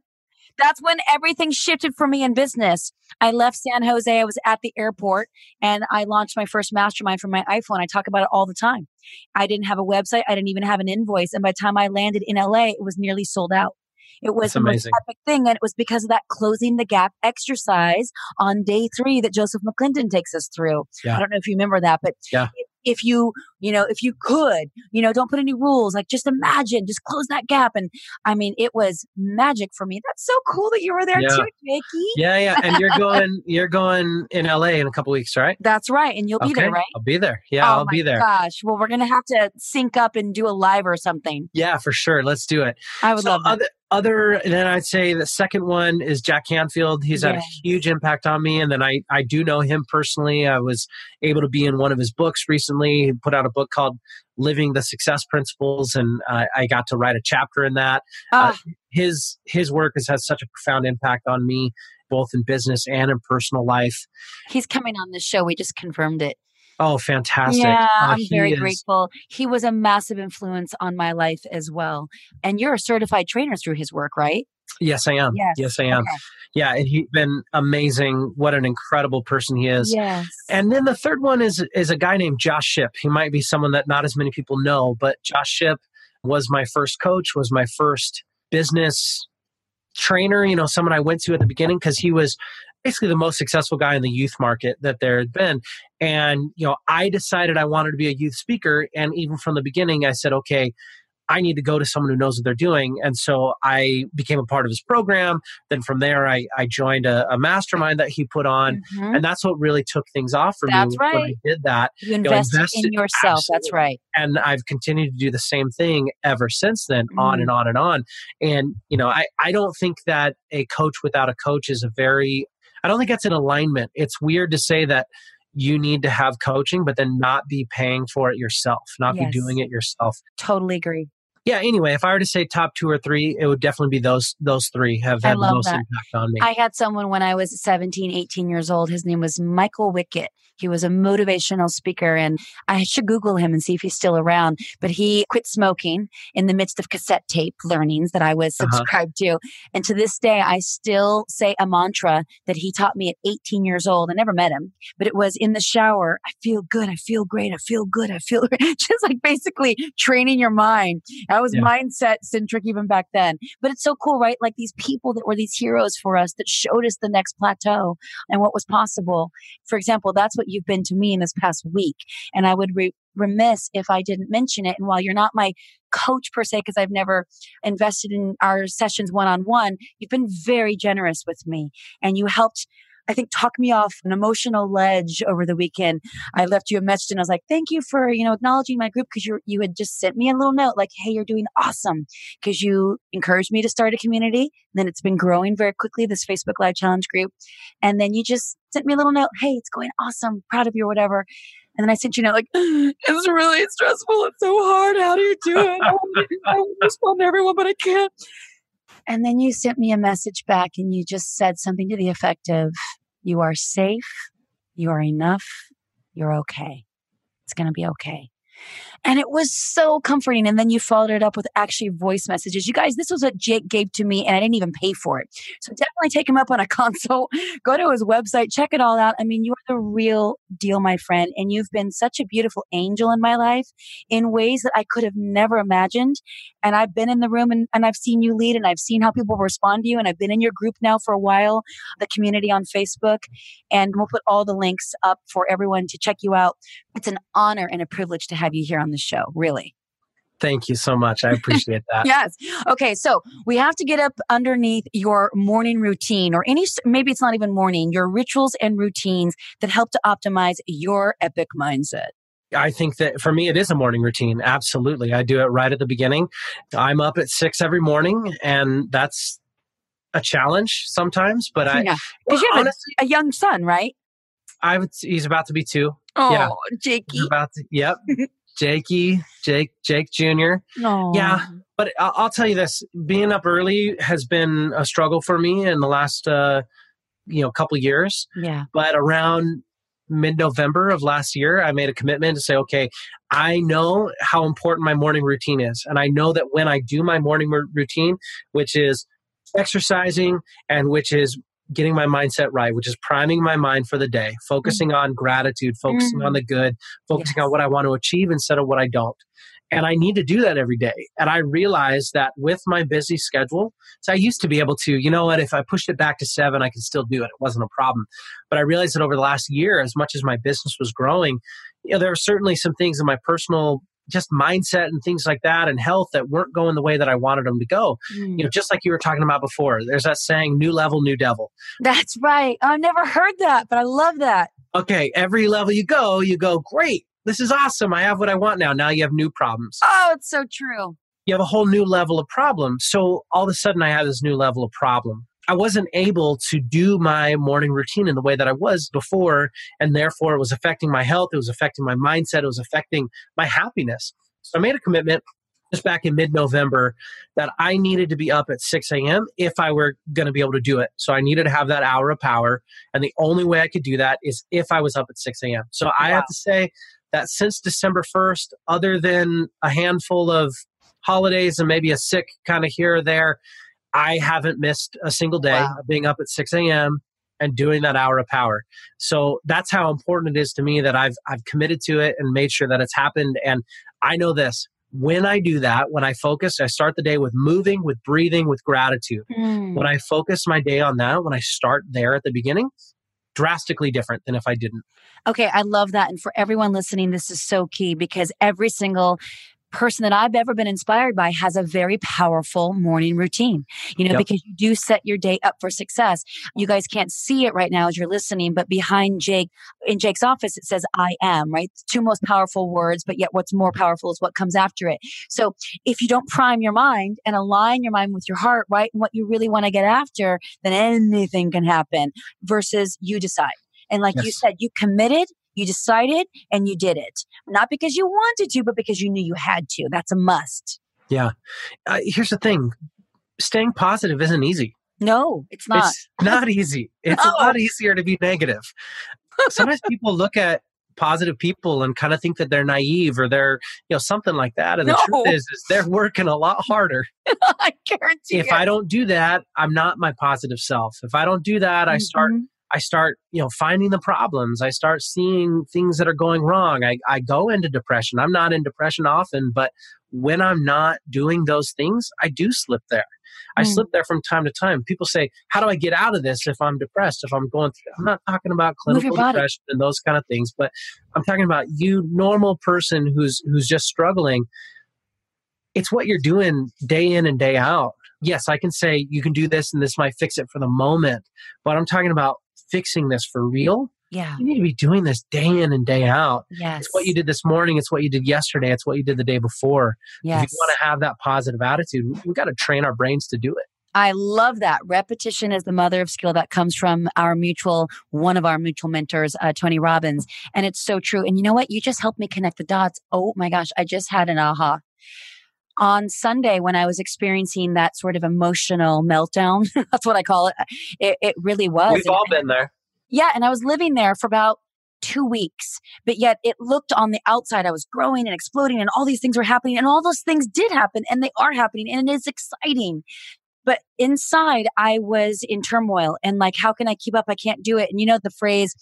S1: That's when everything shifted for me in business. I left San Jose. I was at the airport and I launched my first mastermind from my iPhone. I talk about it all the time. I didn't have a website. I didn't even have an invoice. And by the time I landed in LA, it was nearly sold out. It was the epic thing. And it was because of that closing the gap exercise on day three that Joseph McClendon takes us through. Yeah. I don't know if you remember that, but yeah if you, you know, if you could, you know, don't put any rules. Like just imagine, just close that gap. And I mean, it was magic for me. That's so cool that you were there
S2: yeah.
S1: too, Jakey.
S2: Yeah, yeah. And you're going, you're going in LA in a couple weeks, right?
S1: That's right. And you'll be okay. there, right?
S2: I'll be there. Yeah,
S1: oh
S2: I'll be there.
S1: Oh gosh. Well, we're gonna have to sync up and do a live or something.
S2: Yeah, for sure. Let's do it.
S1: I would so love that.
S2: Other, other then I'd say the second one is Jack Canfield. He's had a huge impact on me, and then I I do know him personally. I was able to be in one of his books recently. He put out a book called Living the Success Principles, and uh, I got to write a chapter in that. Uh, ah. his his work has had such a profound impact on me, both in business and in personal life.
S1: He's coming on this show. We just confirmed it.
S2: Oh, fantastic.
S1: Yeah,
S2: uh,
S1: I'm very is. grateful. He was a massive influence on my life as well. And you're a certified trainer through his work, right?
S2: Yes, I am. Yes, yes I am. Okay. Yeah, and he's been amazing. What an incredible person he is.
S1: Yes.
S2: And then the third one is is a guy named Josh Shipp. He might be someone that not as many people know, but Josh Shipp was my first coach, was my first business trainer, you know, someone I went to at the beginning because he was basically the most successful guy in the youth market that there had been. And, you know, I decided I wanted to be a youth speaker. And even from the beginning, I said, okay, I need to go to someone who knows what they're doing. And so I became a part of his program. Then from there, I, I joined a, a mastermind that he put on. Mm-hmm. And that's what really took things off for
S1: that's
S2: me
S1: right.
S2: when I did that.
S1: You, invested, you know, invested in yourself. Absolutely. That's right.
S2: And I've continued to do the same thing ever since then, mm-hmm. on and on and on. And, you know, I, I don't think that a coach without a coach is a very, I don't think that's an alignment. It's weird to say that you need to have coaching, but then not be paying for it yourself, not yes. be doing it yourself.
S1: Totally agree
S2: yeah anyway if i were to say top two or three it would definitely be those those three have had the most that. impact on me
S1: i had someone when i was 17 18 years old his name was michael wickett he was a motivational speaker and i should google him and see if he's still around but he quit smoking in the midst of cassette tape learnings that i was uh-huh. subscribed uh-huh. to and to this day i still say a mantra that he taught me at 18 years old i never met him but it was in the shower i feel good i feel great i feel good i feel [LAUGHS] just like basically training your mind I was yeah. mindset centric even back then. But it's so cool, right? Like these people that were these heroes for us that showed us the next plateau and what was possible. For example, that's what you've been to me in this past week. And I would re- remiss if I didn't mention it. And while you're not my coach per se, because I've never invested in our sessions one on one, you've been very generous with me and you helped I think, talk me off an emotional ledge over the weekend. I left you a message and I was like, thank you for, you know, acknowledging my group because you you had just sent me a little note like, hey, you're doing awesome because you encouraged me to start a community. And then it's been growing very quickly, this Facebook Live Challenge group. And then you just sent me a little note, hey, it's going awesome, proud of you or whatever. And then I sent you a note like, it's really stressful. It's so hard. How do you do it? I want to respond to everyone, but I can't. And then you sent me a message back and you just said something to the effect of, You are safe. You are enough. You're okay. It's going to be okay. And it was so comforting. And then you followed it up with actually voice messages. You guys, this was what Jake gave to me, and I didn't even pay for it. So definitely take him up on a [LAUGHS] consult. Go to his website, check it all out. I mean, you are the real deal, my friend. And you've been such a beautiful angel in my life in ways that I could have never imagined. And I've been in the room and, and I've seen you lead and I've seen how people respond to you. And I've been in your group now for a while, the community on Facebook. And we'll put all the links up for everyone to check you out. It's an honor and a privilege to have you here on the show, really.
S2: Thank you so much. I appreciate [LAUGHS] that.
S1: yes. Okay. So we have to get up underneath your morning routine or any, maybe it's not even morning, your rituals and routines that help to optimize your epic mindset.
S2: I think that for me, it is a morning routine. Absolutely. I do it right at the beginning. I'm up at six every morning, and that's a challenge sometimes, but I.
S1: Yeah. Because you have honestly, a, a, young son, right?
S2: I would, he's about to be two.
S1: Oh, yeah. Jakey.
S2: about to, yep. [LAUGHS] Jakey, Jake, Jake Jr.
S1: Oh.
S2: Yeah. But I'll, I'll, tell you this being up early has been a struggle for me in the last, uh, you know, couple years.
S1: Yeah.
S2: But around mid November of last year, I made a commitment to say, okay, I know how important my morning routine is. And I know that when I do my morning routine, which is exercising, and which is getting my mindset right, which is priming my mind for the day, focusing mm. on gratitude, focusing mm. on the good, focusing yes. on what I want to achieve instead of what I don't. And I need to do that every day. And I realized that with my busy schedule, so I used to be able to, you know what, if I pushed it back to seven, I could still do it. It wasn't a problem. But I realized that over the last year, as much as my business was growing, you know, there were certainly some things in my personal just mindset and things like that and health that weren't going the way that I wanted them to go. Mm. You know, just like you were talking about before, there's that saying, new level, new devil.
S1: That's right. I've never heard that, but I love that.
S2: Okay, every level you go, you go, great, this is awesome. I have what I want now. Now you have new problems.
S1: Oh, it's so true.
S2: You have a whole new level of problem. So all of a sudden, I have this new level of problem. I wasn't able to do my morning routine in the way that I was before. And therefore, it was affecting my health. It was affecting my mindset. It was affecting my happiness. So I made a commitment just back in mid November that I needed to be up at 6 a.m. if I were going to be able to do it. So I needed to have that hour of power. And the only way I could do that is if I was up at 6 a.m. So I have to say that since December 1st, other than a handful of holidays and maybe a sick kind of here or there, I haven't missed a single day wow. of being up at 6 a.m. and doing that hour of power. So that's how important it is to me that I've I've committed to it and made sure that it's happened. And I know this. When I do that, when I focus, I start the day with moving, with breathing, with gratitude. Mm. When I focus my day on that, when I start there at the beginning, drastically different than if I didn't.
S1: Okay, I love that. And for everyone listening, this is so key because every single person that I've ever been inspired by has a very powerful morning routine, you know, yep. because you do set your day up for success. You guys can't see it right now as you're listening, but behind Jake, in Jake's office, it says I am, right? Two most powerful words, but yet what's more powerful is what comes after it. So if you don't prime your mind and align your mind with your heart, right? And what you really want to get after, then anything can happen versus you decide. And like yes. you said, you committed you decided and you did it. Not because you wanted to, but because you knew you had to. That's a must.
S2: Yeah. Uh, here's the thing staying positive isn't easy.
S1: No, it's not.
S2: It's not easy. It's [LAUGHS] no. a lot easier to be negative. Sometimes people look at positive people and kind of think that they're naive or they're you know something like that and the truth is is they're working a lot harder [LAUGHS]
S1: i guarantee you.
S2: if i don't do that i'm not my positive self if i don't do that mm-hmm. i start mm-hmm. I start, you know, finding the problems. I start seeing things that are going wrong. I, I go into depression. I'm not in depression often, but when I'm not doing those things, I do slip there. I mm. slip there from time to time. People say, How do I get out of this if I'm depressed? If I'm going through, I'm not talking about clinical depression and those kind of things, but I'm talking about you, normal person who's who's just struggling. It's what you're doing day in and day out. Yes, I can say you can do this and this might fix it for the moment, but I'm talking about fixing this for real,
S1: yeah.
S2: You need to be doing this day in and day out.
S1: Yes.
S2: It's what you did this morning. It's what you did yesterday. It's what you did the day before.
S1: Yes.
S2: If you want to have that positive attitude, we, we got to train our brains to do it.
S1: I love that. Repetition is the mother of skill. That comes from our mutual, one of our mutual mentors, uh, Tony Robbins. And it's so true. And you know what? You just helped me connect the dots. Oh my gosh. I just had an aha on Sunday when I was experiencing that sort of emotional meltdown. [LAUGHS] that's what I call it. It, it really was.
S2: We've all been there.
S1: Yeah. And I was living there for about two weeks, but yet it looked on the outside. I was growing and exploding and all these things were happening and all those things did happen and they are happening and it is exciting. But inside I was in turmoil and like, how can I keep up? I can't do it. And you know, the phrase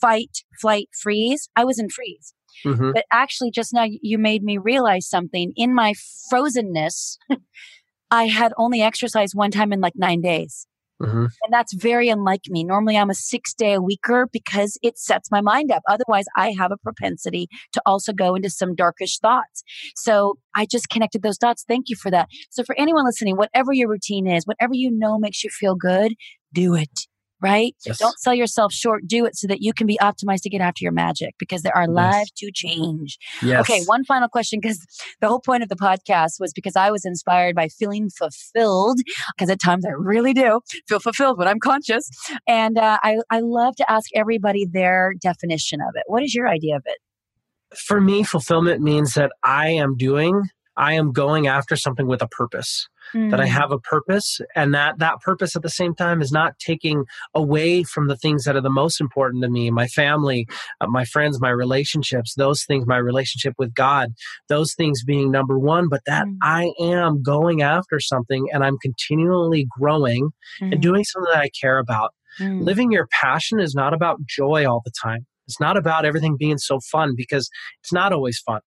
S1: fight, flight, freeze. I was in freeze. Mm-hmm. But actually, just now you made me realize something. In my frozenness, [LAUGHS] I had only exercised one time in like nine days. Mm-hmm. And that's very unlike me. Normally, I'm a six day a weeker because it sets my mind up. Otherwise, I have a propensity to also go into some darkish thoughts. So I just connected those dots. Thank you for that. So, for anyone listening, whatever your routine is, whatever you know makes you feel good, do it right? Yes. Don't sell yourself short. Do it so that you can be optimized to get after your magic because there are yes. lives to change.
S2: Yes.
S1: Okay, one final question because the whole point of the podcast was because I was inspired by feeling fulfilled because at times I really do feel fulfilled when I'm conscious. And uh, I, I love to ask everybody their definition of it. What is your idea of it?
S2: For me, fulfillment means that I am doing I am going after something with a purpose. Mm. That I mm. have a purpose, and that that purpose at the same time is not taking away from the things that are the most important to me, my family, uh, my friends, my relationships, those things, my relationship with God, those things being number one. But that mm. I am going after something, and I'm continually growing mm. and doing something that I care about. Mm. Living your passion is not about joy all the time. It's not about everything being so fun because it's not always fun.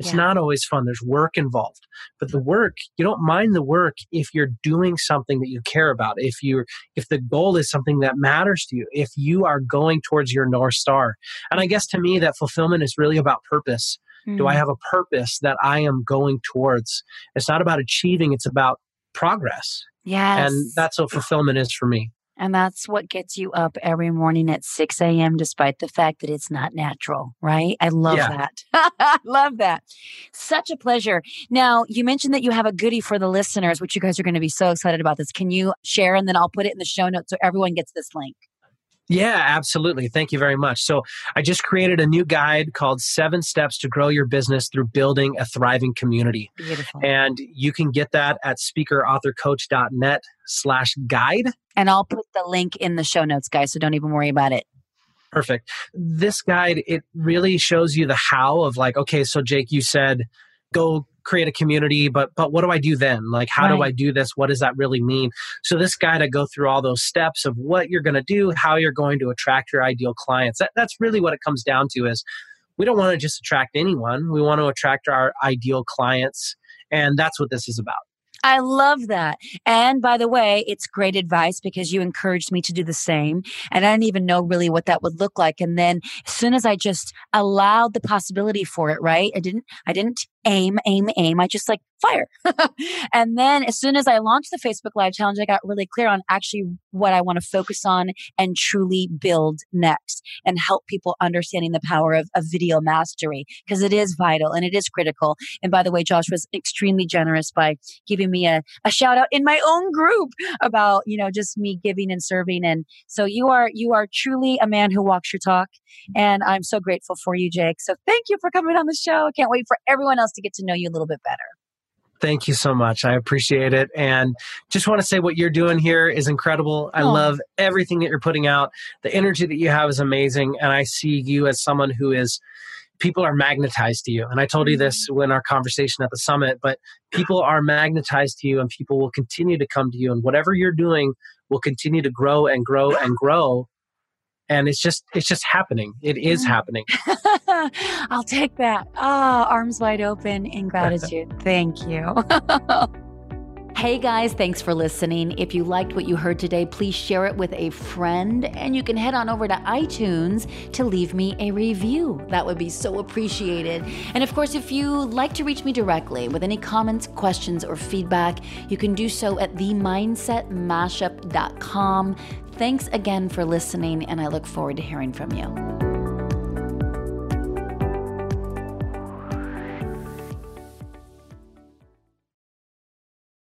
S2: It's yeah. not always fun. There's work involved. But the work, you don't mind the work if you're doing something that you care about. If you're if the goal is something that matters to you, if you are going towards your North Star. And I guess to me that fulfillment is really about purpose. Mm. Do I mm. have a purpose that I am going towards? It's not about achieving, it's about progress.
S1: Yes.
S2: And that's what fulfillment is for me.
S1: And that's what gets you up every morning at 6 a.m., despite the fact that it's not natural, right? I love yeah. that. [LAUGHS] I love that. Such a pleasure. Now, you mentioned that you have a goodie for the listeners, which you guys are going to be so excited about this. Can you share? And then I'll put it in the show notes so everyone gets this link.
S2: Yeah, absolutely. Thank you very much. So, I just created a new guide called Seven Steps to Grow Your Business Through Building a Thriving Community.
S1: Beautiful.
S2: And you can get that at speakerauthorcoach.net slash guide.
S1: And I'll put the link in the show notes, guys. So, don't even worry about it.
S2: Perfect. This guide, it really shows you the how of like, okay, so Jake, you said go create a community but but what do i do then like how right. do i do this what does that really mean so this guide to go through all those steps of what you're going to do how you're going to attract your ideal clients that, that's really what it comes down to is we don't want to just attract anyone we want to attract our ideal clients and that's what this is about
S1: I love that. And by the way, it's great advice because you encouraged me to do the same. And I didn't even know really what that would look like. And then as soon as I just allowed the possibility for it, right? I didn't, I didn't aim, aim, aim. I just like fire. [LAUGHS] and then as soon as I launched the Facebook Live Challenge, I got really clear on actually what I want to focus on and truly build next and help people understanding the power of, of video mastery because it is vital and it is critical. And by the way, Josh was extremely generous by giving me a, a shout out in my own group about, you know, just me giving and serving. And so you are, you are truly a man who walks your talk. And I'm so grateful for you, Jake. So thank you for coming on the show. I can't wait for everyone else to get to know you a little bit better.
S2: Thank you so much. I appreciate it. And just want to say what you're doing here is incredible. I oh. love everything that you're putting out. The energy that you have is amazing. And I see you as someone who is, people are magnetized to you. And I told you this mm-hmm. when our conversation at the summit, but people are magnetized to you and people will continue to come to you. And whatever you're doing will continue to grow and grow and grow and it's just it's just happening it is happening [LAUGHS]
S1: i'll take that ah oh, arms wide open in gratitude [LAUGHS] thank you [LAUGHS] Hey guys, thanks for listening. If you liked what you heard today, please share it with a friend and you can head on over to iTunes to leave me a review. That would be so appreciated. And of course, if you like to reach me directly with any comments, questions, or feedback, you can do so at themindsetmashup.com. Thanks again for listening, and I look forward to hearing from you.